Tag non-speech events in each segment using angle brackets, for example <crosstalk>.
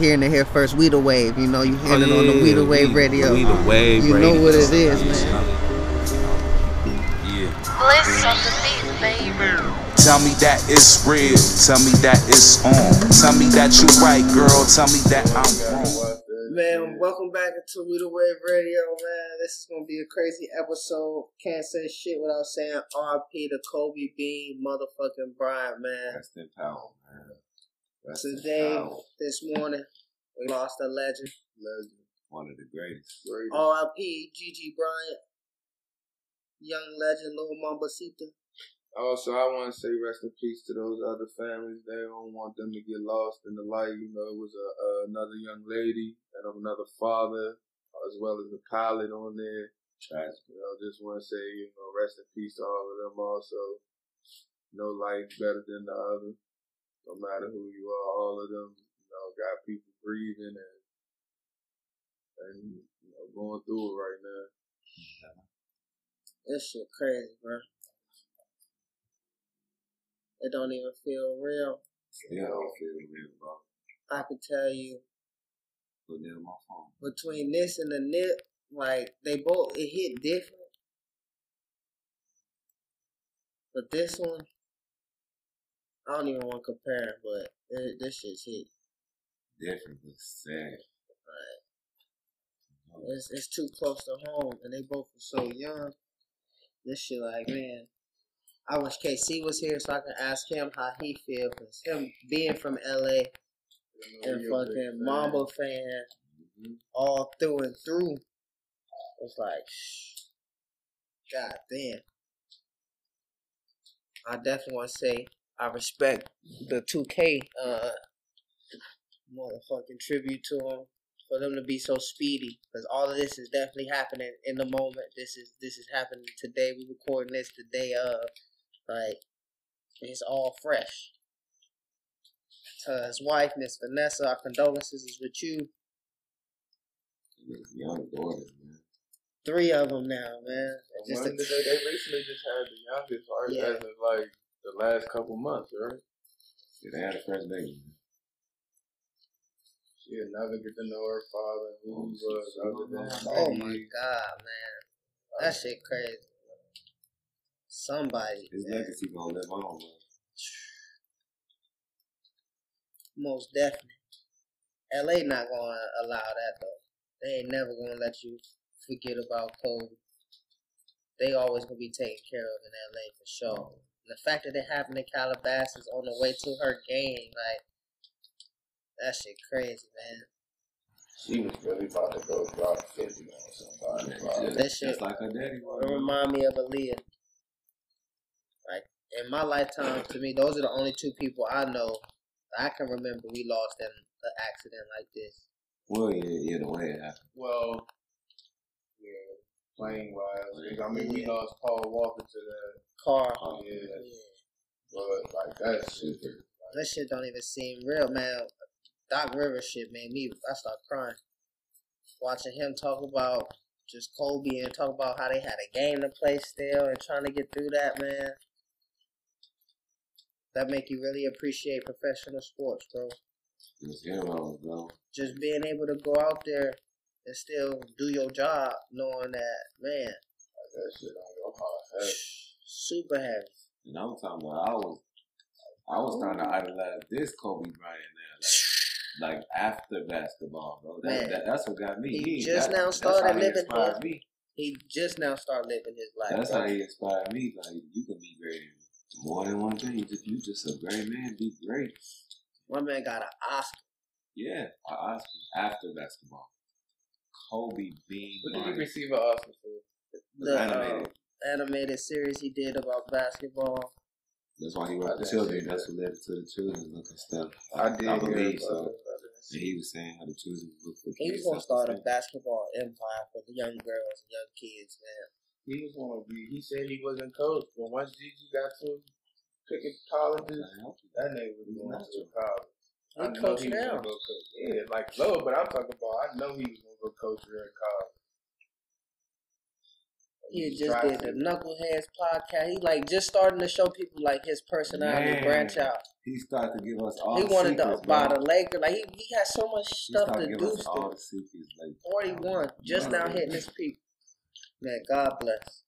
hearing it here first. We the wave, you know. You oh, hearing it on the We the Wave radio. We the wave. You radio. know what it is, man. Yeah. Bliss on the beat, baby. Tell me that it's real. Tell me that it's on. Tell me that you right, girl. Tell me that I'm wrong. Man, welcome back to We the Wave Radio, man. This is gonna be a crazy episode. Can't say shit without saying R.P. to Kobe Bean, motherfucking Bryant, man. Rest in power, man. Rest Today, power. this morning, we lost a legend. Legend. One of the greatest. Great. R.I.P. Gigi Bryant, young legend, Lil Mambacita. Also, I want to say rest in peace to those other families. They don't want them to get lost in the light. You know, it was a, uh, another young lady and another father, as well as a pilot on there. Tragic. You know, just want to say, you know, rest in peace to all of them. Also, no life better than the other. No matter who you are, all of them, you know, got people breathing and and you know, going through it right now. This shit crazy, bro. It don't even feel real. Still don't feel real, bro. I can tell you Put it my phone. between this and the nip, like they both it hit different. But this one, I don't even want to compare, but it, this shit's hit. But sad. It's it's too close to home, and they both were so young. This shit, like man, I wish KC was here so I can ask him how he feel, cause him being from LA and fucking fan. Mamba fan Mhm. all through and through. It's like, shh. God damn. I definitely want to say I respect the 2K uh motherfucking tribute to him for them to be so speedy because all of this is definitely happening in the moment. This is this is happening today. We recording this the day of, like it's all fresh. To his wife, Miss Vanessa, our condolences is with you. His young daughter, man. Three of them now, man. Just One, a- they, they recently just had the youngest right Yeah. as of like the last couple months, right? Yeah, they had a first baby. She'll never get to know her father who he oh, was other than oh my god, man, that shit crazy. Somebody, His man. legacy gonna live on, man. most definitely. LA not gonna allow that though. They ain't never gonna let you forget about Kobe. They always gonna be taken care of in LA for sure. And the fact that it happened in Calabasas on the way to her game, like that shit crazy, man. She was really about to go drop 50 on somebody. Just, That shit- just like her daddy was. It man. remind me of Aaliyah. Like in my lifetime, to me, those are the only two people I know I can remember we lost in an accident like this. Well, yeah, yeah, the way it happened. Well, yeah, playing wise. I mean, we lost Paul Walker to that, Car. Oh, yeah, Yeah. but like that shit. That shit don't even seem real, man. Doc Rivers shit made me I start crying. Watching him talk about just Kobe and talk about how they had a game to play still and trying to get through that, man. That make you really appreciate professional sports, bro. It's heroes, bro. Just being able to go out there and still do your job, knowing that, man, Like that shit on your heart. Hey, super heavy. And I'm talking about, I was, I was starting to idolize this Kobe Bryant now, like, like after basketball, bro. That, that, that's what got me. He just now started he living inspired his- me. He just now started living his life. That's bro. how he inspired me. Like, you can be great in more than one thing. If you just a great man, be great. One man got an Oscar. Yeah, an Oscar after basketball. Kobe Bean. what did he receive an Oscar for? The, animated. uh, animated series he did about basketball. That's why he wrote the I children. didn't see That's what led to the children look and stuff. I did I believe so. it, but I didn't see And he was saying how the children look for He was gonna start a basketball empire for the young girls and young kids, man. He was gonna be. He said he wasn't coach, but once Gigi got to picking colleges, that nigga was going to college. He I know coach he was now. gonna go coach. Yeah, like low, but I'm talking about. I know he was gonna go coach here in college. He He just did the. Knuckleheads podcast. He like just starting to show people like his personality Man. branch out. He started to give us all he the wanted to secrets, buy the Lakers. Like he, he has so much stuff started to giving do. us all Still. the secrets. Like, Forty one, just now hitting his peak. Man, God bless.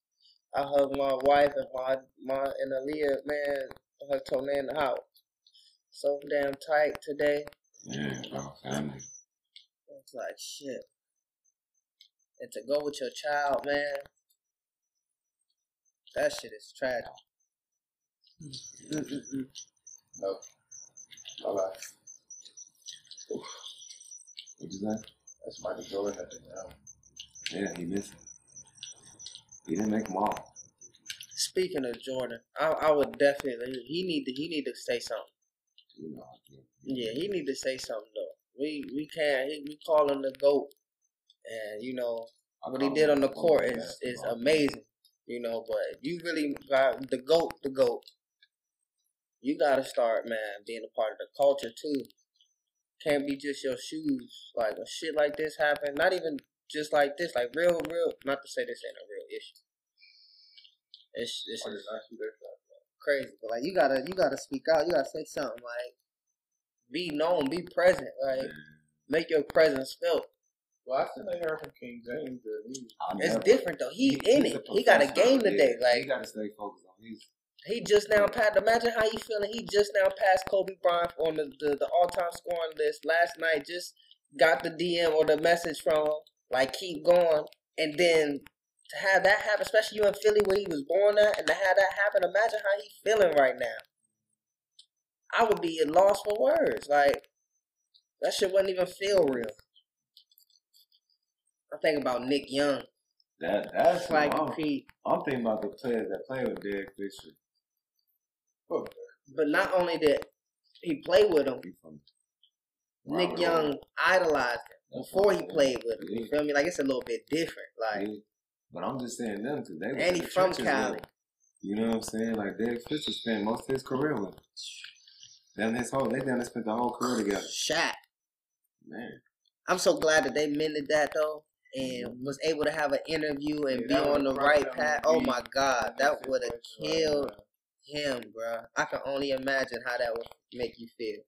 I hug my wife and my my and Aaliyah, man, her told me in the house. So damn tight today. yeah, oh, bro, family. It's like shit. And to go with your child, man, that shit is tragic. Mm-mm-mm. No. All right. What you say? That's Michael Jordan at the now. Yeah, he missing. He didn't make them all. Speaking of Jordan, I, I would definitely he need to he need to say something. You know, Yeah, he need to say something though. We we can't he, we call him the goat, and you know what he did on the court is is amazing. You know, but if you really got the goat, the goat. You gotta start, man, being a part of the culture too. Can't be just your shoes. Like a shit like this happen, not even just like this, like real, real. Not to say this ain't a real issue. It's it's Why crazy, but like you gotta you gotta speak out. You gotta say something. Like be known, be present. Like make your presence felt. Well, I still ain't heard from King James. That he, I It's never- different though. He's in he's it. He got a game today. yeah. he Like got to stay focused on his. he just now passed. Imagine how you feeling. He just now passed Kobe Bryant on the, the, the all time scoring list last night. Just got the DM or the message from him. Like keep going, and then to have that happen, especially you in Philly where he was born at, and to have that happen. Imagine how he feeling right now. I would be at loss for words. Like that shit wouldn't even feel real. I'm thinking about Nick Young, That that's like I'm, P. I'm thinking about the players that play with Derek Fisher. But not only did he play with him, Nick Young idolized him before he played with him. You feel me? Like it's a little bit different. Like. But I'm just saying them because they and he from Cali. with. You know what I'm saying? Like Derek Fisher spent most of his career with. Them his whole they done spent the whole career together. Shaq. Man. I'm so glad that they mended that though and was able to have an interview and Yeah, be on the right path. Oh my God, that would have killed him, bro. I can only imagine how that would make you feel.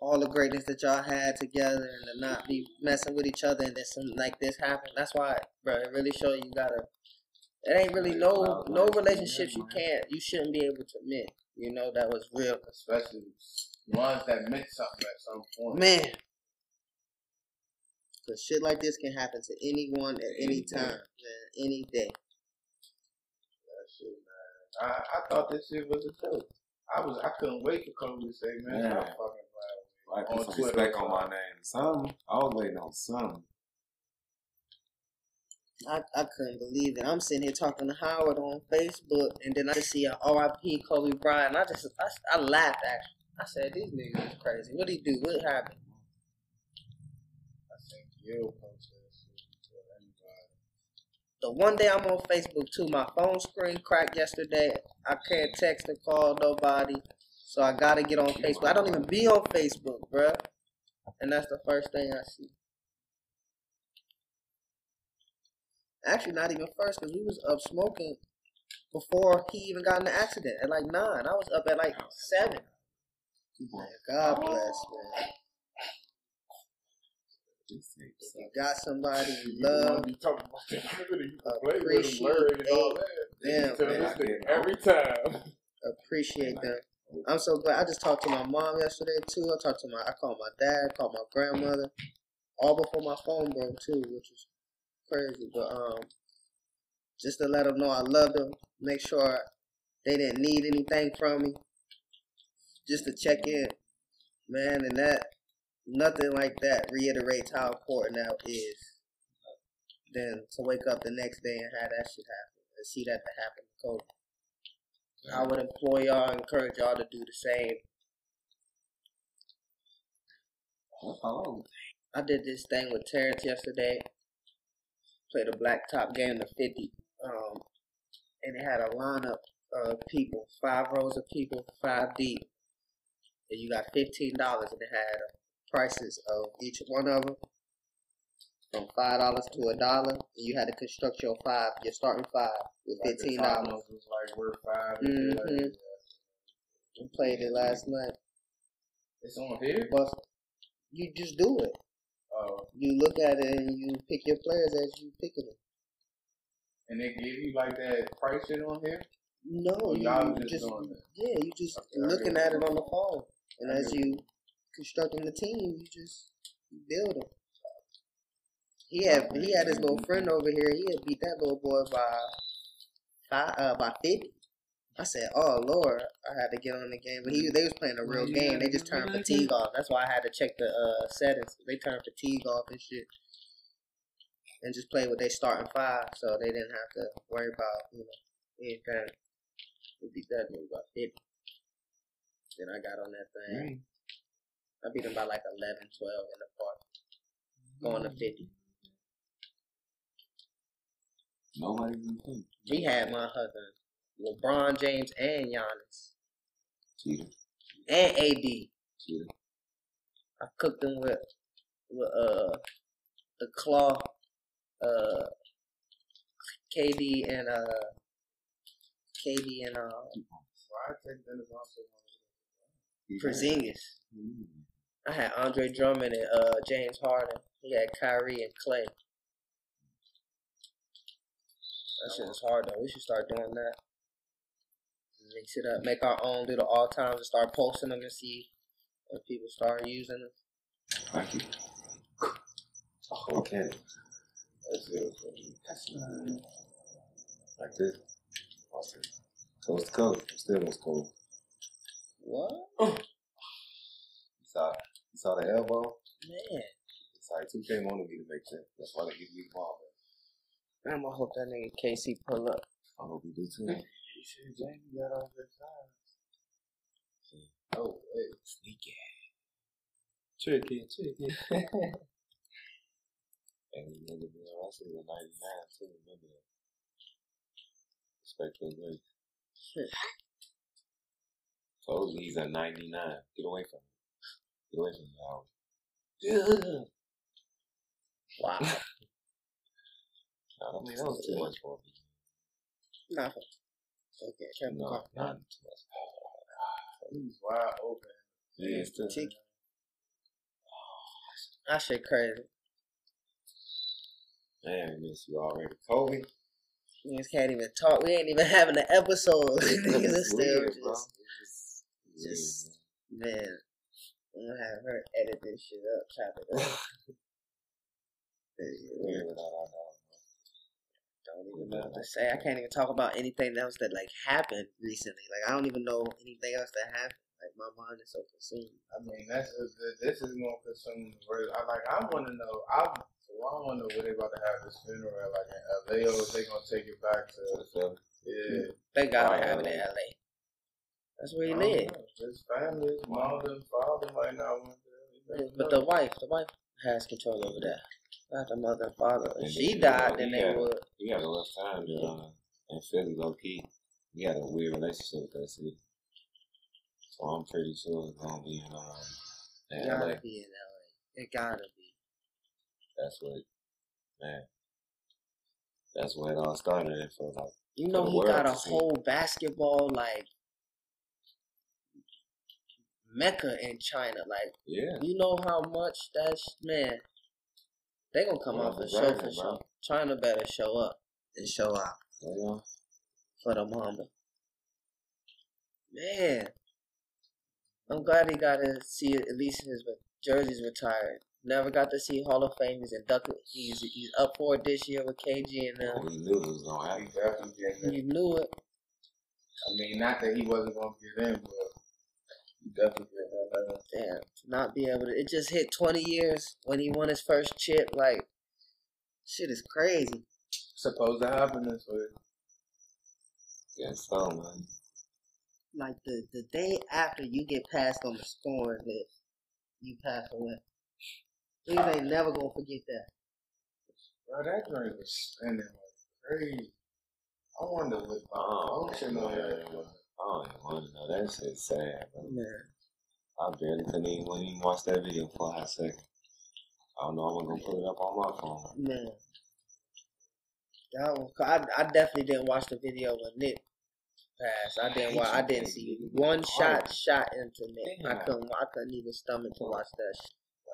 All the greatness that y'all had together and to not be messing with each other and then something like this happen. That's why, bro, it really shows you gotta. It ain't really no no relationships you can't you shouldn't be able to admit. You know that was real. Especially ones that meant something at some point. Man. Cause shit like this can happen to anyone at any Any day. time, man. Any day. That shit, man. I, I thought this shit was a joke. I was I couldn't wait for Kobe to say, man, Yeah. stop fucking playing with me. Like On put some Twitter. respect on my name. Something. I was waiting on something. I, I couldn't believe it. I'm sitting here talking to Howard on Facebook, and then I just see a RIP Kobe Bryant. I just I, I laughed actually. I said, "These niggas is crazy. What he do? What happened?" I think you'll post that to anybody. The one day I'm on Facebook too, my phone screen cracked yesterday. I can't text or call nobody, so I gotta get on Facebook. I don't even be on Facebook, bruh. And that's the first thing I see. Actually, not even first, because we was up smoking before he even got in the accident at like nine. I was up at like seven. Man, God bless, man. You got somebody you You love, be talking about that <laughs> <laughs> nigga you play with and appreciate all that. them, man. every time. appreciate <laughs> them. I'm so glad. I just talked to my mom yesterday too. I talked to my, I called my dad, called my grandmother, all before my phone broke too, which is crazy. But um, just to let them know I love them, make sure they didn't need anything from me, just to check in, man. And that nothing like that reiterates how important that is. Than to wake up the next day and have that shit happen and see that to happen to Kobe. I would employ y'all, encourage y'all to do the same. Oh, I did this thing with Terrence yesterday. Played a blacktop game to 50. Um, and it had a lineup of people, five rows of people, five deep. And you got $15 and it had prices of each one of them. from five dollars to a dollar, and you had to construct your five, your starting five with Like fifteen dollars. Was like worth five. shit like. Mm-hmm. I played it last night, It's on here. but you just do it. Oh, You look at it and you pick your players as you picking them. and they give you like that price shit on here. No, Oh, you y'all just, yeah, you just Okay, looking at it. it on the phone, and as you constructing the team, you just build them. He had he had his little friend over here. He had beat that little boy by five, uh, by fifty. I said, "Oh Lord!" I had to get on the game, but he they was playing a real Yeah, game. They just turned fatigue off. That's why I had to check the uh, settings. They turned fatigue off and shit, and just play with their starting five, so they didn't have to worry about you know anything. We beat that nigga by fifty. Then I got on that thing. I beat him by like 11, 12 in the park, going to fifty. Nobody even think. We had my husband, LeBron James and Giannis Cheater. and AD. Cheater. I cooked them with with uh the claw, uh KD and uh KD and uh Why I take Dennis also? Porzingis. Mm. I had Andre Drummond and uh James Harden. He had Kyrie and Klay. That shit is hard though. We should start doing that. Mix it up, make our own little all times and start posting them and see if people start using them. Thank you. Okay. That's it. Like this. It. Coast to coast. I'm still was cold. What? You saw, you saw the elbow? Man. It's like 2K wanted me to make sense. That's why they give me the ball. I'm gonna hope that nigga KC pull up. I hope you do too. You should Jamie got on good side. Oh, wait. Sneaky. Tricky, tricky. <laughs> and we remember being wrestling in 99 too. Remember that. Respect those great. Told you he's at 99. Get away from him. Get away from him, Howard. Wow. I mean, that was too much for me. Nah. Okay, Kevin No, Hart. not too much. He's wide open. Yeah, it's still. Cheeky. <sighs> That shit crazy. Man, I miss you already. Kobe. Niggas can't even talk. We ain't even having an episode. <laughs> <laughs> Niggas are It's still weird, just, bro. Just, just- man. I'm gonna have her edit this shit up, chop it up. <laughs> weird. weird without our dog. Don't even know what to say. I can't even talk about anything else that like happened recently. Like I don't even know anything else that happened. Like my mind is so consumed. I mean, that's this is more consumed. Where I like, I want to know. I well, I want to know where they about to have this funeral at, like in LA, or if they gonna take it back to To the Philly. yeah. They gotta have it in um, LA. LA. That's where he I don't live. know. His family, his mother, and father might not want to. But the wife, the wife has control over that. Not the mother and father. If And she died, then they would. He had a rough time there uh, in Philly, low key. He had a weird relationship with that city. So I'm pretty sure it's gonna be in, um, in It LA. gotta be in LA. It gotta be. That's what, man. That's where it all started. It felt like You know, he got a whole basketball like mecca in China. Like, yeah, you know how much that's man. They gonna come Well, for deserving, sure, for bro. sure. China better show up and show out know, for the mama. Man, I'm glad he got to see at least his jerseys retired. Never got to see Hall of Fame. He's inducted. He's he's up for it this year with KG and them. Oh, we knew it was gonna He happen. definitely getting it. You knew it. I mean, not that he wasn't gonna get in, but he definitely getting. Damn, not be able to. It just hit 20 years when he won his first chip. Like, shit is crazy. Supposed to happen this way. Guess so, man. Like, the, the day after you get passed on the scoring list, you pass away. Niggas ain't never gonna forget that. Bro, that drink was spinning like crazy. I wonder what the Oh, function on man. that was. Oh, I don't even want to know. That shit's sad, bro. Man. I barely couldn't even, even watch that video for a hot second. I don't know. I'm gonna put it up on my phone. Man, that was. I, I definitely didn't watch the video when Nick passed. I didn't. Watch, I didn't see one shot shot into Nick. I couldn't. I couldn't even stomach to watch that. Shit.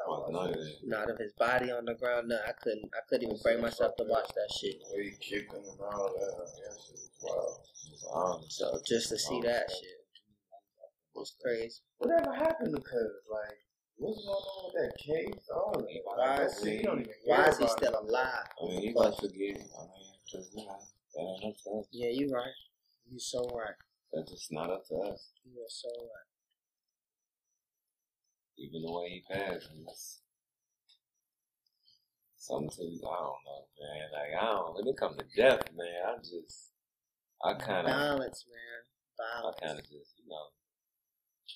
Oh, Fuck none of that. Not of his body on the ground. No, I couldn't. I couldn't even bring myself to watch that shit. He kicked him and all that. Shit was wild. So just to see that shit was crazy. Whatever happened to Cuz? Like, what's going on with that case? All of it. Why is he? don't even Why is he still alive? I mean, you gotta forget. I mean, just you know, that ain't up to us. Yeah, you right. You so right. That's just not up to us. You are so right. Even the way he passed, that's something to I don't know, man. Like I don't. When it comes to death, man, I just, I kind of, Balance, man. I kind of just, you know,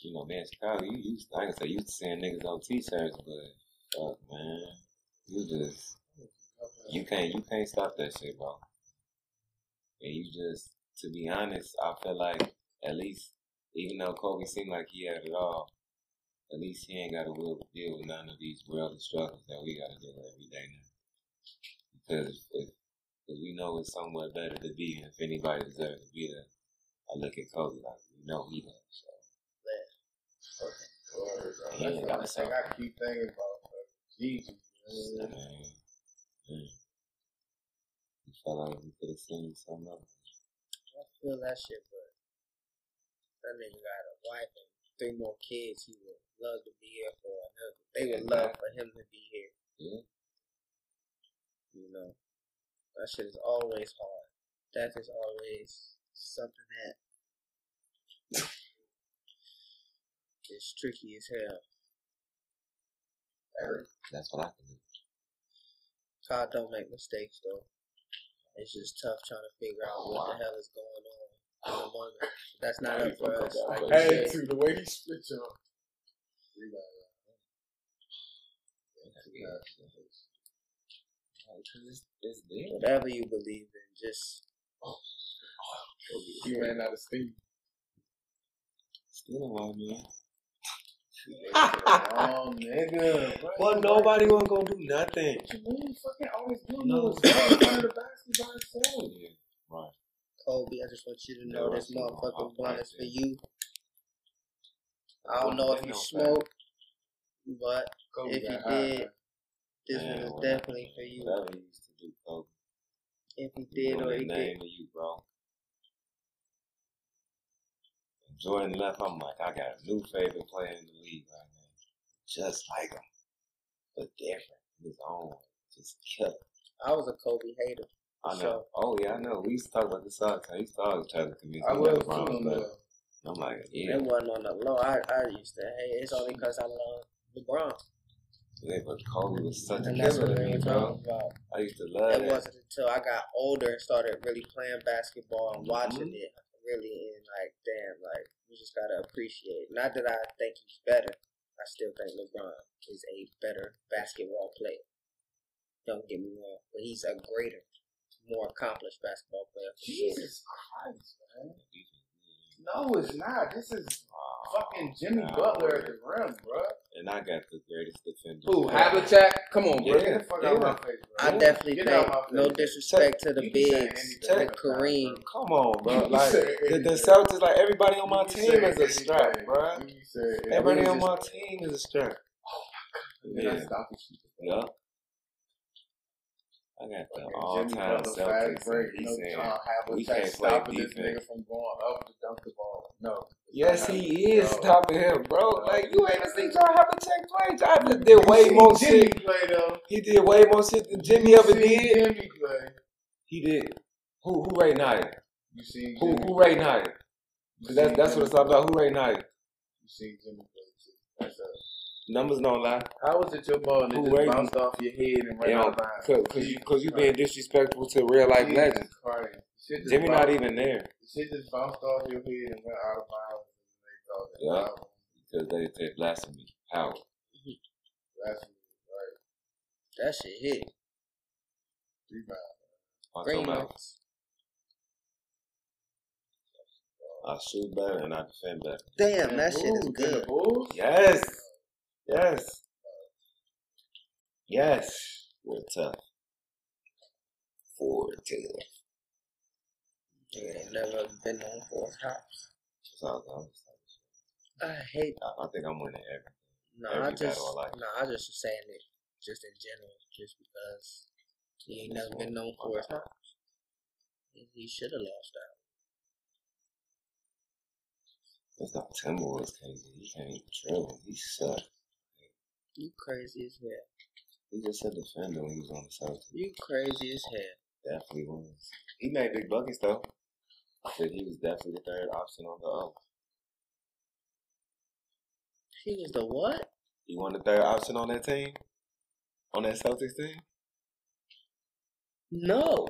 you know, man, Chicago, you used, I can say you used to seeing niggas on t-shirts, but fuck, man, you just, you can't, you can't stop that shit, bro. And you just, to be honest, I feel like at least, even though Kobe seemed like he had it all, at least he ain't got to deal with none of these worldly struggles that we got to deal with every day now. Because if, if we know it's somewhere better to be, and if anybody deserves to be there, I look at Kobe like, we know he does. So. Word, bro. Yeah, That's the thing I keep thinking about. Jesus. Man, man. man. You felt like we could have seen something else. I feel that shit, but that nigga got a wife and three more kids. He would love to be here for another. They would love for him to be here. Yeah. You know, that shit is always hard. Death is always something that <laughs> is tricky as hell. That's what I can do. God don't make mistakes though. It's just tough trying to figure out what the hell is going on in the. That's not up for us. Like you Hey, said. too, the way he switched on. Because it's, it's there. whatever you believe in, just you ran out of steam. Still one, man. oh, nigga. bro. <laughs> But nobody wasn't gonna do nothing. What you mean? Fucking always do No. no. It's in front of the basket by himself. Yeah, right. Kobe, I just want you to know this motherfucking blunt is for you. I don't know if you smoke, but Kobe if you did, this Man, one is definitely for you. Whatever you used to do, Kobe. If he did or he name did. you, bro. Jordan left, I'm like, I got a new favorite player in the league right now. Just like him. But different. His own. Just killer. I was a Kobe hater. I know. So- oh yeah, I know. We used to talk about this all the time. He used to always try to convince I that was LeBron was too. better. though. I'm like, yeah, It wasn't on the low. I, I used to Hey, It's only because I love LeBron, yeah, but Kobe was such a and that's killer to me, bro. about. I used to love It that. wasn't until I got older and started really playing basketball and watching Mhm. it, really, and like, damn, like you just gotta appreciate. Not that I think he's better. I still think LeBron is a better basketball player. Don't get me wrong, but he's a greater, more accomplished basketball player. for sure. Jesus Christ, man. No, it's not. This is Oh, fucking Jimmy nah, Butler at the rim, bro. And I got the greatest defender. Who, ever. Havlicek? Come on, bro. Yeah, Get the fuck out of yeah. my face, bro. I definitely Get think out no disrespect to the You can say bigs, anything. with Kareem. Come on, bro. Like the, the anything. Celtics, like everybody on my team is a strap, bro. Everybody on my team is a strap. Oh yeah. Yeah. Stop it. Yup. I got the all Jimmy time Celtics. break. He's No saying, we can't play stopping this nigga from going up to dunk the ball. No. Yes, he is bro. stopping him, bro. Like you ain't seen John Havlicek play. John did way more Jimmy shit. play though. He did way more shit than Jimmy ever did. Jimmy play. He did. Who who Ray Knight? You seen Who Jimmy who Ray Knight? That's that's what it's all about. Who Ray Knight? You seen Jimmy play too. That's a. Numbers don't lie. How was it your ball and it just Ray- bounced off your head and ran out of bounds? cause, cause you cause you being disrespectful to real life Jesus legends. Christ. Shit just Jimmy not even there The shit just bounced off your head and went out of bounds. And they thought Yeah. because they say blasphemy. How? that's right. That shit hit. Rebound. Watch Green your I shoot better and I defend better. Damn, that shit is Ooh, to the good. Yes. Yes. Yes, we're tough. Ford Taylor. He ain't never been known for his house. It's all good. I hate. I, I think I'm winning every. No, Every I just. I like. No, I just was saying it just in general, just because he ain't never been known for his house. He, should have lost out. It's not Timberwolves crazy. He can't even dribble. He suck. You crazy as hell. He just a defender when he was on the Celtics. You crazy as hell. Definitely was. He made big buckets though. I said he was definitely the third option on the O. He was the what? He won the third option on that team? On that Celtics team? No,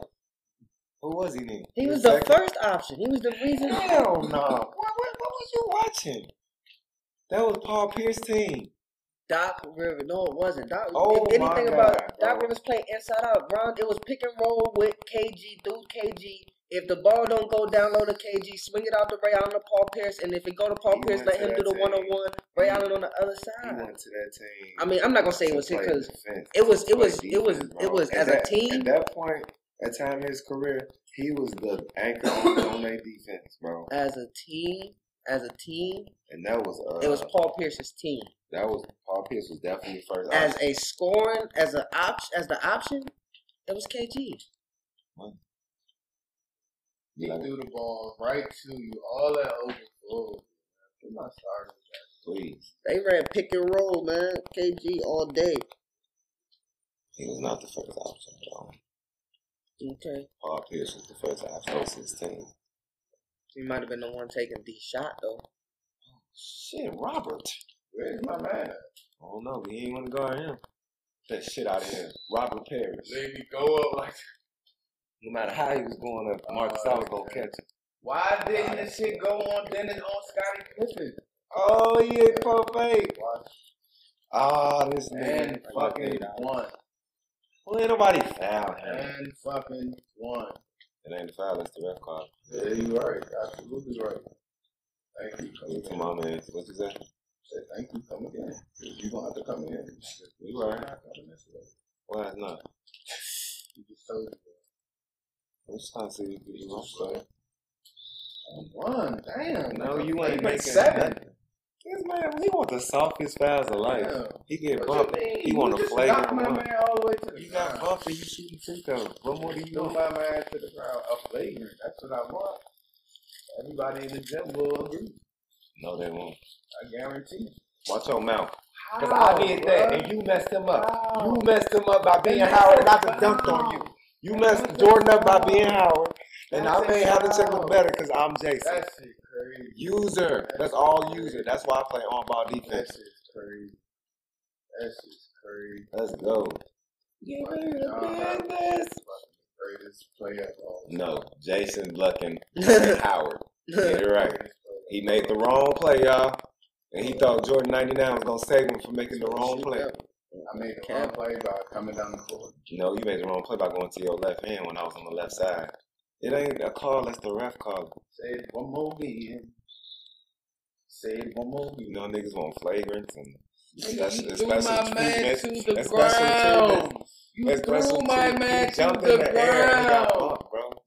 Who was he then? he was the second? first option. He was the reason. Hell no. What, what, what was you watching? That was Paul Pierce's team. Doc Rivers. No, it wasn't. Doc. Oh, if anything God, about bro. Doc Rivers played inside out. Ron, it was pick and roll with KG through KG. If the ball don't go down low to KG, swing it out to Ray Allen to Paul Pierce, and if it go to Paul He Pierce, let him do the one on one. Ray Allen on the other He side. went to that team. I mean, I'm not gonna say it was him because it was- it was- it was- it was as a team- At that point, at time in his career, he was the anchor on their defense, bro. as a team, as a team, And that was uh, it was Paul Pierce's team. That was Paul Pierce was definitely first. As option. a scoring, as an option, as the option, it was KG. He Like- threw the ball right to you, all that open floor. Put my starters please, They ran pick and roll, man. KG all day. he was not the first option. Bro. Okay. Paul Pierce was the first option on his team. He might have been the one taking the shot though. Shit, Robert. Where's my man? I don't know. He ain't want to guard him. That shit out of here. Robert Parish. Let me go up like No matter how he was going up, Marcus Oh, Allen gonna catch him. Why didn't this shit go on Dennis on Scottie Pippen? Oh, yeah, Paul fake. Watch. Ah, this man fucking won. Well, ain't nobody foul him. And fucking won. It ain't the foul, it's the ref call. Yeah, you right. Absolutely right. Thank you. Come Come on, man. What you say? Say thank you. Come again. You gonna have to come again. You right. Not coming this way. Why it's not? You just told me. Just trying to see if you to. One. Damn. No, you ain't making seven. This man, he want the softest fouls of life. Damn. He get bumped. He want You flagrant knocked my one. man all the way to the You got ground. bumped and you shooting free throws. What more do you want? my man to the ground. A flagrant. That's what I want. Everybody in the gym will agree. No, they won't. I guarantee. Watch your mouth. Because I did that bruh? and you messed him up. How? You messed him up by being Then Howard and I that's just dunked on you. You messed Jordan up by being Howard. And I That's a made how to check foul. him better because I'm Jason. That shit crazy. User. That's all user. That's why I play on ball That defense. shit's crazy. That shit's crazy. Let's go. Fucking Give me John the Howard, business. Greatest player of all. No, Jason Lucken <laughs> and Howard. Get it right. Greatest player. He made the wrong play, y'all. And he thought Jordan 99 was going to save him from making the wrong play. I made the wrong play by coming down the court. No, you made the wrong play by going to your left hand when I was on the left side. It ain't a call, that's the ref call. Say it one more again. Say it one more You know, niggas want flagrants and You special, threw special my man to the special ground. treatment. You That's threw my treatment. man He to the in the air and he got ground. bumped.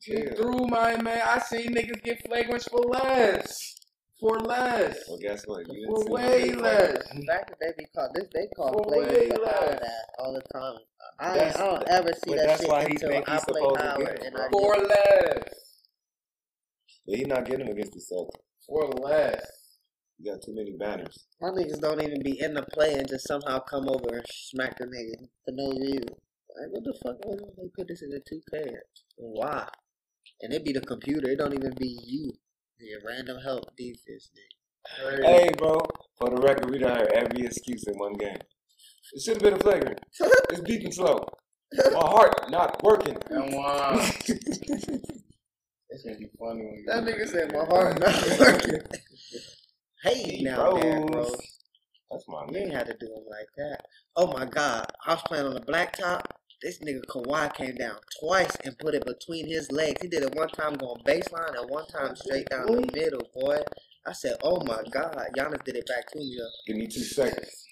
You Chill. threw my man. I seen niggas get flagrants for less. For less. Well, guess what? You didn't For see way him get less. The fact that they be called this, they call For players way for less. That all the time. I, I don't ever see but that that's shit why he until think I he's play supposed to Howard get and I. For get, less. But he not getting him against the Celtics. For less. You got too many banners. my niggas don't even be in the play and just somehow come over and smack the nigga for no reason. Like what the fuck? Why did they put this in the two K? Why? And it be the computer. It don't even be you. Your random help defense nigga. Crazy. Hey, bro. For the record, we done heard every excuse in one game. It should have been a flagrant. <laughs> It's beeping slow. My heart not working. And one. It's gonna be funny when you That nigga said my heart not <laughs> working. hey, He now there, bro. That's my You ain't nigga. had to do him like that. Oh my god. I was playing on the blacktop. This nigga Kawhi came down twice and put it between his legs. He did it one time going baseline and one time straight down the middle, boy. I said, oh my god. Giannis did it back to me though. Give me two seconds.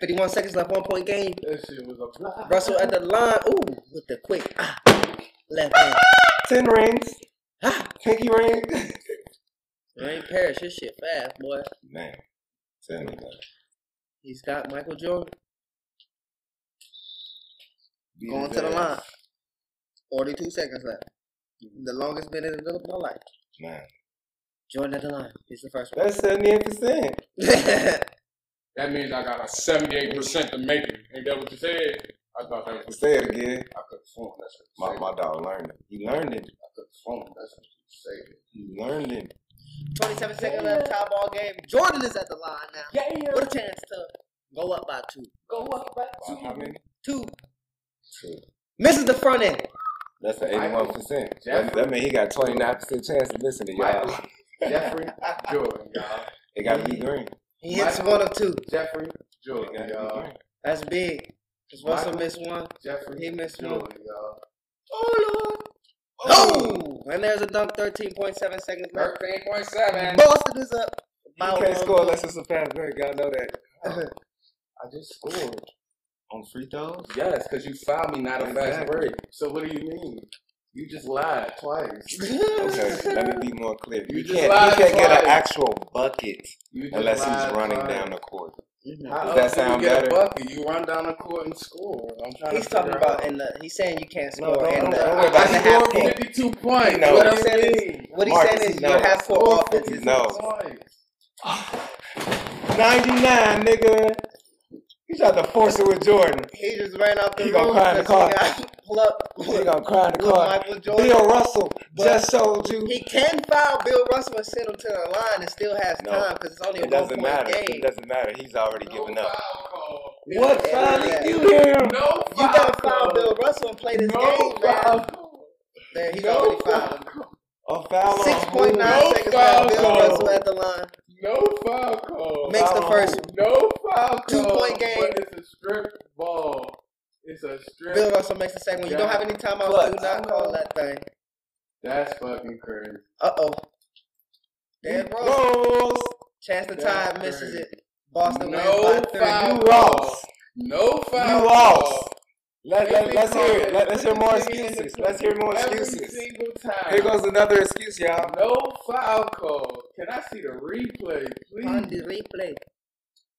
51 seconds left, one point game. That shit was a block. Russell at the line. Ooh, with the quick ah, left hand. Ten rings. Ah, Pinky ring. Rain Parrish, his shit fast, boy. Man, tell me that. He's got Michael Jordan Beat going his to the line. 42 seconds left. The longest minute of my life. Man, Jordan at the line. He's the first one. that's seventy-eight percent. <laughs> That means I got a 78% to make it. Ain't that what you said? I thought that was Say it again. I could phone. That's My what you my dog learned it. He learned it. I could phone. That's what you said. He learned it. 27 seconds left, tie ball game. Jordan is at the line now. Yeah. What a chance to go up by two. Go up back Wow, how many? Two. Two. Misses the front end. That's an eighty-one percent. That, Jeffrey. that means he got twenty-nine percent chance to listen to y'all. Jeffrey <laughs> Jordan, y'all. It got to be green. He hits Michael- one of two. Jeffrey Jordan, y'all. That's big. Because Russell missed one. Jeffrey He missed one. Jordan, y'all. Oh, Lord. Oh! oh. And there's a dunk, 13.7 seconds left. 13.7. Boston is up. You By can't score unless it's a fast break. Y'all know that. <laughs> I just scored. On free throws? Yes, because you found me not a fast Exactly. break. So what do you mean? You just lied twice. <laughs> Okay, let me be more clear. You You, just can't, lied you can't get an actual bucket You unless he's running twice. down the court. Mhm. How Does that else do sound you get better? a bucket? You run down the court and score. I'm trying He's to talking figure about in the. He's saying you can't No, score don't- in don't- the. don't worry in about the it. half scored court. 52 points. No. What What I'm he is, saying? what he Marcus, said is no. your half court Scored offense is No. <sighs> 99, nigga. He tried to force it with Jordan. He just ran out the He room gonna cry in the because car. he pull up. He gonna cry in the with car. Michael Jordan. Bill Russell But just showed you. He can foul Bill Russell and send him to the line and still has No. time because it's only a It one doesn't matter. game. It doesn't matter. He's already No given up. foul. What Yeah, foul did you hear him? No You gotta foul call. Bill Russell and play this No game, foul man. There, he's No already fouled. call. A foul on Six point who? nine No seconds foul left. Bill call. Russell at the line. No foul call. Makes the first. No foul call. Two point game. But it's a strip ball. It's a strip. Bill Russell makes the second one. You don't have any timeouts. Clutch. Do not call that thing. That's fucking crazy. Uh oh. Dead Rose. Rose. Chance to That's tie misses it. Boston No wins by foul three. You lost. No foul You lost. Let, let, let's hear it. Let, let's hear more excuses. Let's hear more Every excuses. single time. Here goes another excuse, y'all. No foul call. Can I see the replay, On please? the replay.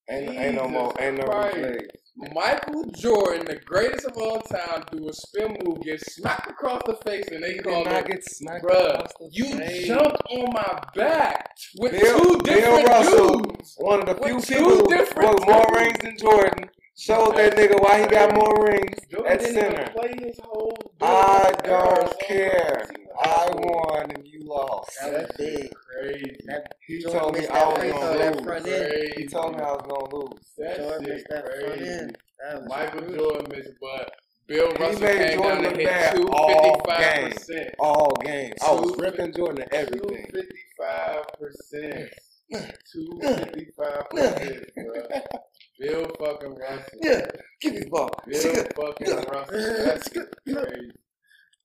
Ain't, ain't no more. Ain't no Christ. replay. Michael Jordan, the greatest of all time, do a spin move, get smacked across the face, and they He call did not it, get smacked bruh, across the you face. jumped on my back with Bill- two Bill different Russell, dudes. One of the With few two people different with more rings than Jordan showed that nigga why he got more rings Jordan at center. play his whole I don't so care. I won and you lost. That was big. Crazy. That He Jordan told me I was gonna lose. front end. He told me I was gonna lose. That Jordan shit missed that front crazy. end. That was Michael brutal. Jordan missed, but Bill He Russell made came Jordan down look and hit bad all fifty-five percent. All game. I was ripping Jordan at everything. fifty-five percent. <laughs> Two fifty-five percent, bro. <laughs> Bill fucking Russell. Yeah, give me the ball. Bill fucking Russell. That's crazy.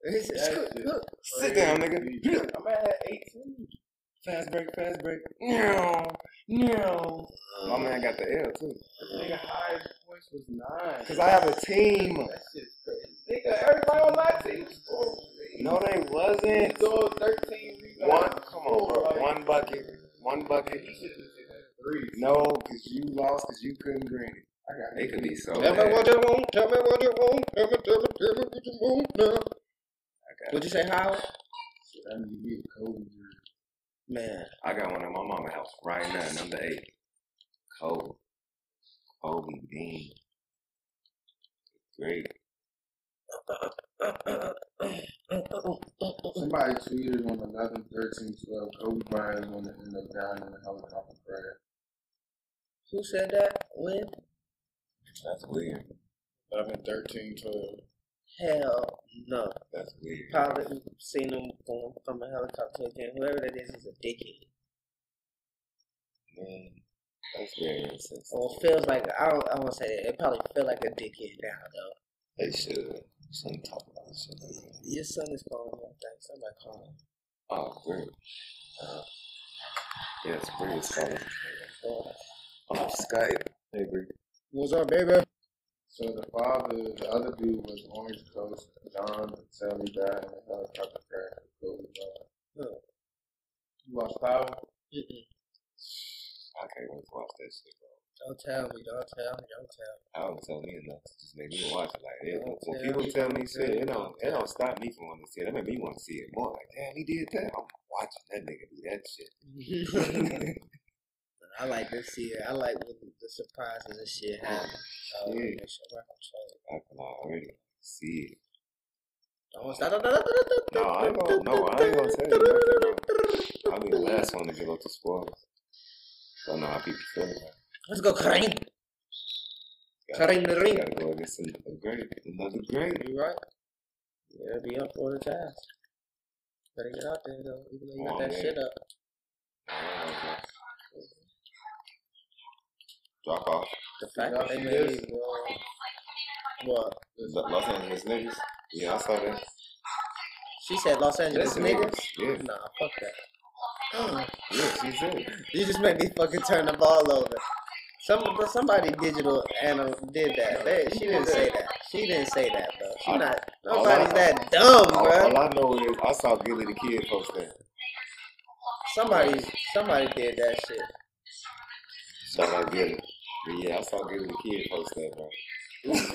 He said, That "Scoot. Sit down, <laughs> nigga. I'm at eighteen. Fast break, fast break. No, no. My man got the L too. Nigga, highest points was nine. Cause I have a team. That shit's crazy. Nigga, everybody on my team scored. No, they wasn't. scored thirteen rebounds. One, come on, bro. One bucket, one bucket. He should have hit that three. No, cause you lost, cause you couldn't green it. I got They could be so Tell me what you want. Tell me what you want. Tell me, tell me, tell me what you want now. I got, What'd you say, Howard? That means you get Kobe jersey. Man, I got one at my mama house right now, number eight. Kobe. Kobe Bean. Great. Somebody tweeted on 11 13 12 Kobe Bryant is going to end up dying in a helicopter crash. Who said that? When? That's weird. 11, 13, 12. Hell no. That's weird. Probably seen him going from a helicopter again. Whoever that is is a dickhead. Man, that's very insensitive. Or feels like I don't. I won't say that. It probably feel like a dickhead now though. They should. Shouldn't talk about this shit. like that. Your son is calling me. I think somebody calling. him. Oh, great. Uh, yes, calling. Oh, On Skype. Hey, Bree. What's up, baby? So the father, the other dude was Orange Coast, John Telly died in a helicopter crash with Kobe Bryant. You watch Power? Mm-mm. I can't wait to watch that shit, bro. Don't tell me. Don't tell me. Don't tell me. I don't tell me enough to just make me watch it. Like, it, when tell people me, tell me shit, tell it don't, it don't stop me from wanting to see it. It make me want to see it more. Like, damn, he did that. I'm watching that nigga do that shit. <laughs> I like to see it. I like when the, the surprises and shit happen. Uh, Yeah. make sure I control. I can already see it. No, I ain't gonna, no, I ain't gonna tell you nothing. I'll be the last one to give up the spoilers. Don't know how people feel about. Let's go, Kareem. Kareem the ring. Gotta go against another great, another great. You right? Yeah, be up for the task. Better get out there though, even though you got Oh, that man. shit up. Drop off. The fact that they see made this? uh, what? The Los Angeles niggas. Yeah, I saw that. She said Los Angeles Listen, niggas. Yeah, Nah, fuck that. <gasps> yeah, she said. You just made me fucking turn the ball over. Some somebody digital and did that. They, she didn't say that. She didn't say that, bro. She I- not. Nobody's I- that dumb, All, bro. all I know is I saw Gillie Da Kid post that. Somebody, somebody did that shit. Shout out Gillie. But yeah, I saw Gillie Da Kid post that, bro.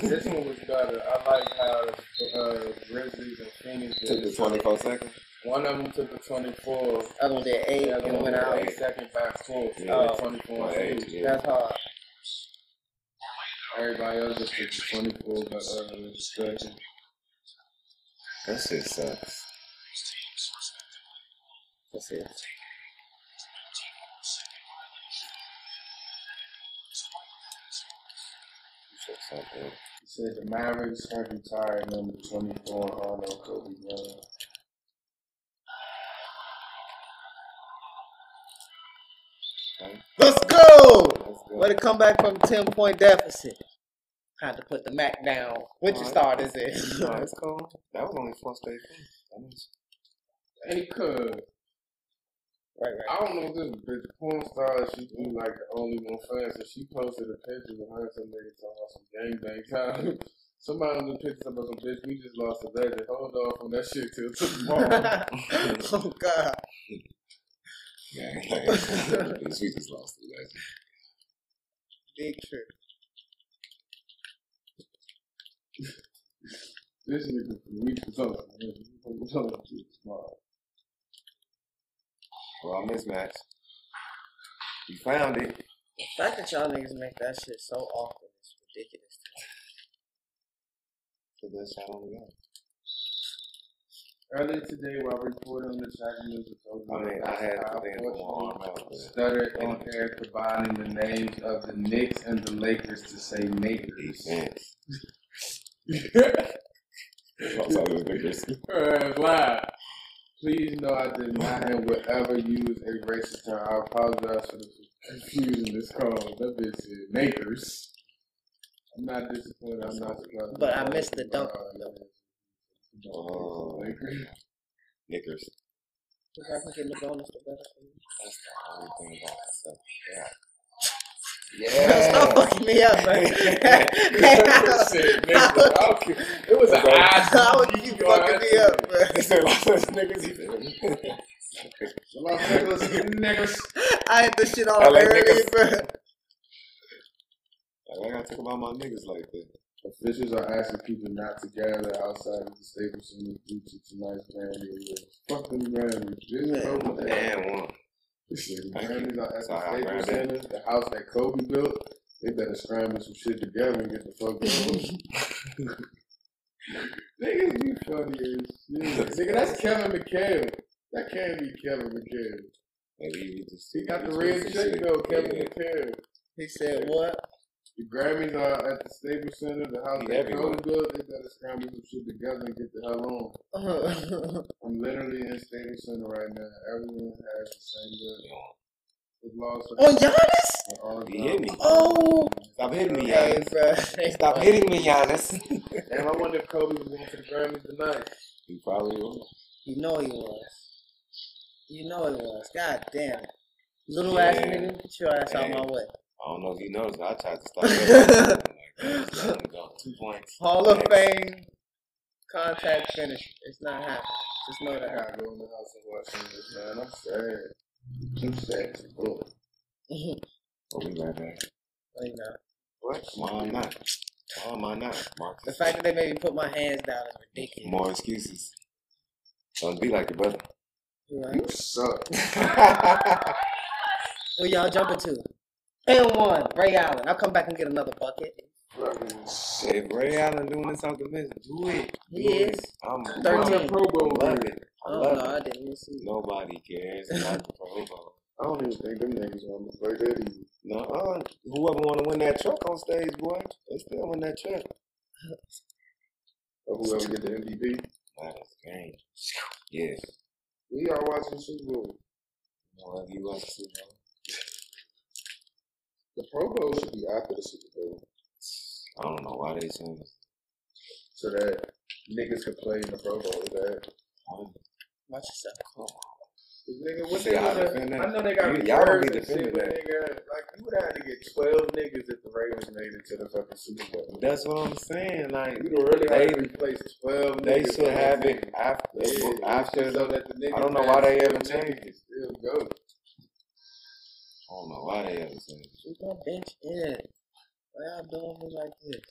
This one was better. I like how uh, Grizzlies and Phoenix Took the did. 24 seconds. One of them took the 24, Other one did eight the other and went went out. eight second back full. Yeah. Oh. 24 and eight, yeah. That's hard. Everybody else just took the 24 but uh, second. That shit sucks. That's it. Shit sucks. He said the Mavericks have retired number 24 and Arnold Kobe Bryant. Let's go. Let's go. Way to come back from ten point deficit. Had to put the Mac down. What you Alright. started <laughs> this? No, it's cool. That was only four straight points. That means- Hey, cuz. Right, right. I don't know this bitch, porn star, she do like the only one fan, so she posted a picture of her and some nigga talking about some gang gangbang time. <laughs> Somebody on the picture about some bitch, we just lost a legend. Hold off on that shit till tomorrow. <laughs> oh God. Yeah, like, <laughs> we just lost the legend. Big trip. this nigga from week was over. man. He was over till tomorrow. Well, mismatch. We found it. The fact that y'all niggas make that shit so often is ridiculous. to me. The best shot on the game. Earlier today, while reporting on the China News, I told you I mean, I had to how think of one arm stuttered on air combining the names of the Knicks and the Lakers to say Nakers. Defense. Los Angeles Lakers. <laughs> Live. Please know I did not and will ever use a racist term. I apologize for the confusion this call. That bitch said Makers. I'm not disappointed. I'm not surprised. But I missed the dunk on them. Oh, Lakers. Knickers. If I can get the bonus, the better for you. That's the only thing about myself. Yeah. Stop fucking me up, man. Said Nakers. I don't. It was an eye. How would you fucking me up, man? <laughs> Said Los Angeles Lakers. He. Los Angeles niggas. <laughs> <laughs> I had this shit all LA early, niggas. bro. I gotta talk about my niggas like that. Officials are asking people not to gather outside of the Staples Center due to tonight's Awards. Fuck them Grammys. This Man. And one. Shit, the Grammys are at the grabbed Staples it. Center, the house that Kobe built. They better scramble some shit together and get the fuck going. <laughs> Niggas be funny as shit. Nigga, that's Kevin McHale. That can't be Kevin McHale. Maybe he just He got the red just check though, Kevin Yeah. McHale. He said what? The Grammys are at the Staples Center, the house He that everywhere. Kobe built. They better scramble some shit together and get the hell on. <laughs> I'm literally in Staples Center right now. Everyone has the same look. Yeah. With lost Giannis? Oh, all He hit me. Oh, Stop hitting me, hey, Giannis. Stop hitting me, Giannis. <laughs> Damn, I wonder if Kobe was going for the Grammys tonight. he probably was. You know he was. You know he was. God damn it. Little ass Yeah. nigga, get your ass out Hey. my way. I don't know if you noticed, but I tried to stop that. <laughs> like, let him go. Two points. Hall of Fame contact finish. It's not happening. Just know I that. gotta go in the house and watch this, man. I'm sad. Too sad to book. Oh, we right back. No, you're not. What? Why am I not? Why am I not, Marcus? The fact that they made me put my hands down is ridiculous. More excuses. Don't be like your brother. You right? You suck. <laughs> Where y'all jumping to? And one, Ray Allen. I'll come back and get another bucket. Fucking if Ray Allen doing this off the bench, do it. He Do is. it. I'm Thirteen. Pro Bowl I love it. I Oh love no, I didn't see. Nobody cares about the Pro Bowl. I don't even think them niggas want to play that either. No, uh, whoever want to win that truck on stage, boy, they still win that truck. Or whoever get the MVP. That is game. Yeah. We are watching Super Bowl. Whoever you want to see, bro. The Pro Bowl should be after the Super Bowl. I don't know why they saying this. So that niggas can play in the Pro Bowl. That Watch yourself. Cause nigga, what See, they y'all was defend that. I know they got You- y'all don't be and shit, defending that. nigga, like you would have to get twelve niggas if the Ravens made it to the fucking Super Bowl. That's what I'm saying. Like, You don't really have to They- replace twelve they niggas. should on have that it team. after. Yeah, after so the, that the niggas I don't know why they still ever niggas changed can Still go. I don't know why they ever this. Keep that bench in. Why y'all doing me like this?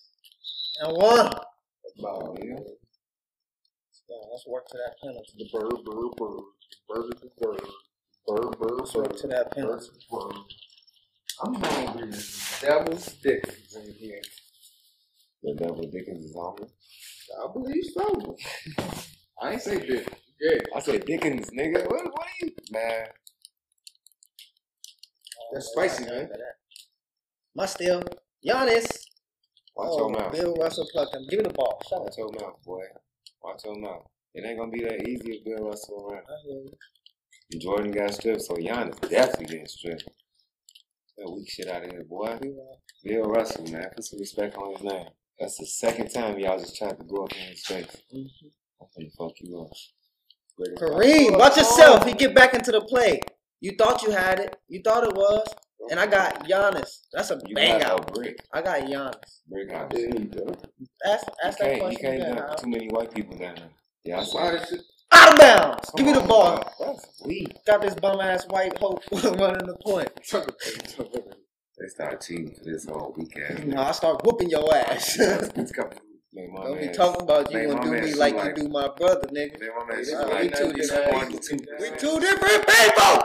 And one. Oh, yeah. Let's work to that penalty. The bird, bird, bird, bird, is the bird, bird, bird, Let's work to that penalty. the bird. I'm hungry. Devil's Dickens in here. The Devil Dickens is on me. I believe so. <laughs> I ain't say Dick. Yeah, I said Dickens, nigga. What, what are you, man? That's spicy, man. My steal. Giannis. Watch oh, your mouth. Bill Russell plucked him. Give me the ball. Shut up. Watch your mouth, boy. Watch your mouth. It ain't gonna be that easy if Bill Russell around. You. Jordan got stripped, so Giannis definitely getting stripped. That weak shit out of here, boy. Bill Russell, man. Put some respect on his name. That's the second time y'all just tried to go up in his face. Mhm. I'm finna fuck you up. Kareem, watch yourself. He get back into the play. You thought you had it. You thought it was. And I got Giannis. That's a You bang got out. brick. I got Giannis. Brick out. there you go. Ask, ask that can't, you question can't again. have too many white people down there. Yeah, I saw this shit? Out of bounds. Give me the ball. That's weak. Got this bum ass white hope <laughs> running the point. <laughs> They start cheating for this whole week ass. <laughs> No, I start whooping your ass. Man, Don't be talking about you man, gonna do me like like- you do my brother, nigga. Man, my man, like we two different We two different people.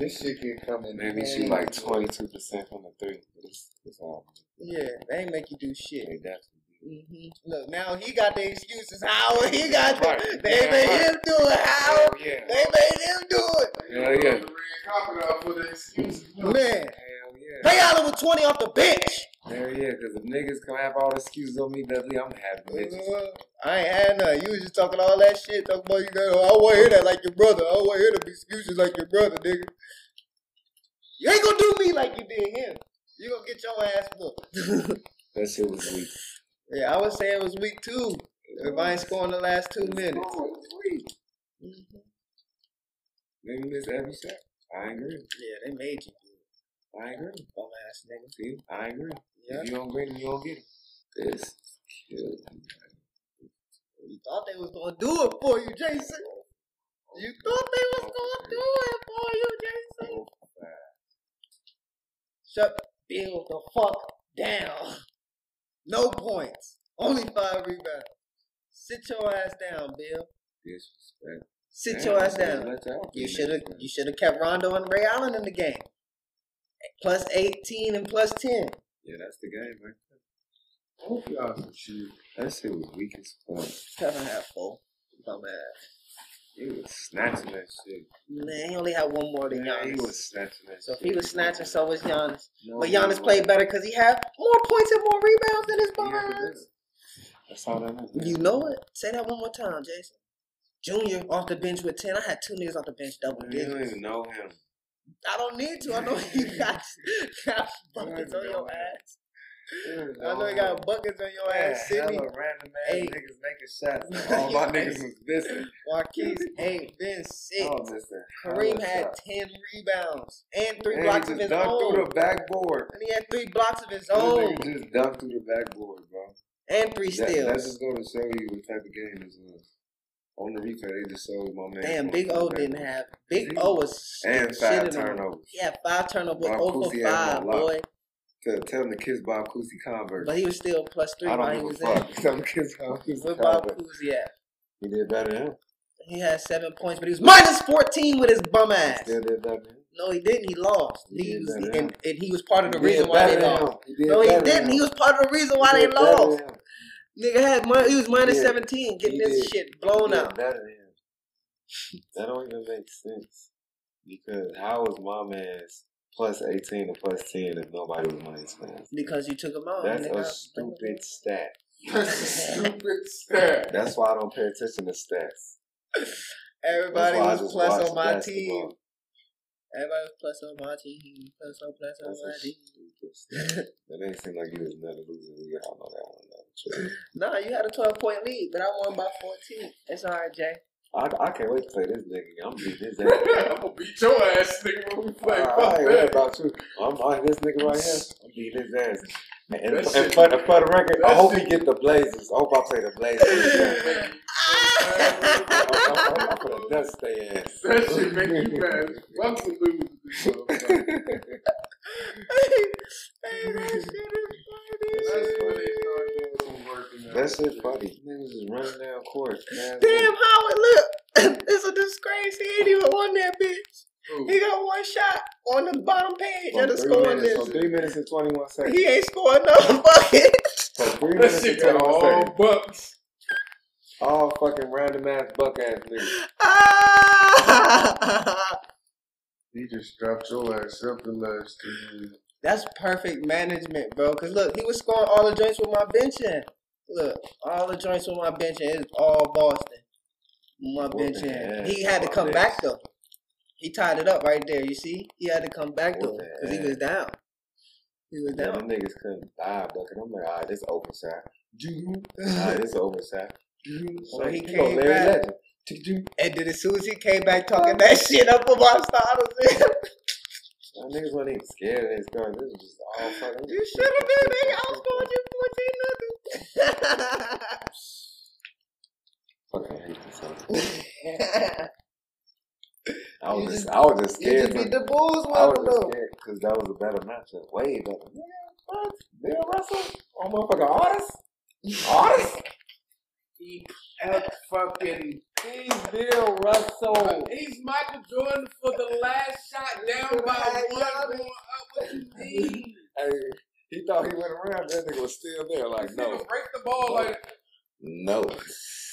This shit can come in. Maybe she like 22% from the three. It's, it's all. Yeah, they ain't make you do shit. They definitely hmm Look, now he got the excuses. How <laughs> he got the. Right. They Yeah, made right. him do it. Howard, Hell yeah. they made him do it. Hell yeah. Red carpet off for the excuses. Man, Hell yeah. Ray Allen with twenty off the bench. Hell yeah, because if niggas can have all the excuses on me, Dudley, I'm happy I ain't had none. You was just talking all that shit. Talking about you got. I want to hear that like your brother. I want to hear the excuses like your brother, nigga. You ain't gonna do me like you did him. You gonna get your ass whooped. <laughs> That shit was weak. yeah, I would say it was week two. If I ain't scoring the last two minutes. Oh, it was weak. Mhm. Maybe miss every shot. I agree. Yeah, they made you do it. I agree. Bum ass nigga. See, I agree. Yeah. If you don't agree, you don't get it. This killed me. You thought they was gonna do it for you, Jason. You thought they was gonna do it for you, Jason. Shut Bill the fuck down. No points. Only five rebounds. Sit your ass down, Bill. Disrespect. Sit Damn, your ass down. You get should have you should have kept Rondo and Ray Allen in the game. Plus eighteen and plus ten. Yeah, that's the game, man. Hope y'all some shit. That shit was weak as fuck. Seven half full. Bum ass. He was snatching that shit. Man, he only had one more than Man, he was snatching that So if shit. he was snatching, so was Giannis. No, But Giannis wasn't. played better because he had more points and more rebounds than his He bum had the ass. better. That's all that matters. You know it. Say that one more time, Jason. Junior off the bench with ten. I had two niggas off the bench double Man, You don't even know him. I don't need to. I know <laughs> you got, got buckets on your ass. I know you got buckets on your ass, Sydney. Hella random ass Hey. niggas making shots. <laughs> All my niggas was missing. Marquise ain't been sick. Kareem had shots. ten rebounds and three And blocks he of his dunked own. through the backboard. And he had three blocks of his This own nigga just dunked through the backboard, bro. and three That, steals. that's just going to show you what type of game this was. On the replay, they just showed my man. Damn, Big O didn't have. Big O was And five turnovers. He had five turnovers, Bob oh over Cousy five, him on lock. boy. Tell, tell him to kiss Bob Cousy Converse. But he was still plus three I while he don't was give a in. fuck. <laughs> Tell him to kiss Bob Cousy Where Bob Cousy at? He did better than him. He had seven points, but he was minus fourteen with his bum ass. Still did better than him. No, he didn't. He lost. He He was, and, and he was part of the He reason why they lost. He No, he didn't. He was part of the reason why He they lost. Than him. Nigga had mon- he was minus did. seventeen, getting this did. shit blown He did out. better. That don't even make sense. Because how was my man's plus 18 or plus 10 if nobody was minus 10? Because you took him out. That's nigga. a stupid <laughs> stat. That's a stupid stat. That's why I don't pay attention to stats. Everybody That's why I was plus on my basketball. team. Everybody was plus on my team. Plus on plus on That's my team. stupid stat. It ain't seem like you was never losing. We all know that one. Though. Nah, you had a twelve point lead, but I won by fourteen. It's all right, Jay. I, I can't wait to play this nigga. I'm beating his <laughs> I'm gonna beat your ass, nigga, when we play. Fuck I ain't worried about you. I'm on this nigga right here. I'm beating his ass. And, and, That and for, the, for the record, I hope shit- he get the Blazers. I hope I play the Blazers. I'm, gonna dust their ass. <laughs> That shit make you mad. Fuck to lose this <laughs> motherfucker. hey, that shit is That's funny. When it, buddy. doing some work in there. That shit funny. Niggas just running down court. Man, Damn, Howard, look. <laughs> it's a disgrace. He ain't even on that bitch. Ooh. He got one shot on the bottom page For of the three scoring minutes, list. for three minutes and 21 seconds. He ain't scored no <laughs> bucket. For three minutes shit and got 21 all seconds. bucks. All fucking random ass buck ass niggas. Ah! <laughs> He just dropped your ass something last year. That's perfect management, bro. Cause look, he was scoring all the joints with my benching. Look, all the joints with my benching is all Boston. My Whoop benching. He had to come this. back though. He tied it up right there. You see, he had to come back though, cause he was down. He was down. them niggas couldn't buy a bucket. I'm like, alright, this overshot. Alright, <laughs> this overshot. So he came Larry back. Legend. And then as soon as he came back <laughs> talking that <laughs> shit up about starters, Niggas wasn't even scared of this guard. This was just all fucking. you should have been. They <laughs> outscored <laughs> you fourteen nothing. Fucking hate this. I was just, just- I was just you scared. just beat the Bulls I was just scared because that was a better matchup. Way better. Yeah? Bill Russell? Oh, motherfucking artist? Artist? <laughs> He fucking. He's Bill Russell. He's Michael Jordan for the last shot down by one, going up. What you mean? Hey, he thought he went around. That nigga was still there. Like, no. Break the ball like No.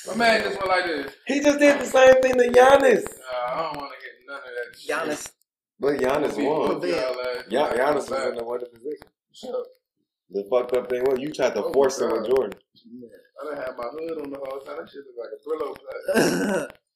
my man just went like this. He just did the same thing to Giannis. Uh, I don't want to get none of that shit. Giannis. But Giannis won. Whoop y'all ass. Gian- Giannis was in the winning position. Shut up. The fucked up thing was you tried to Oh, force it God. with Jordan. I done had my hood on the whole time. That shit look like a Brillo. <laughs>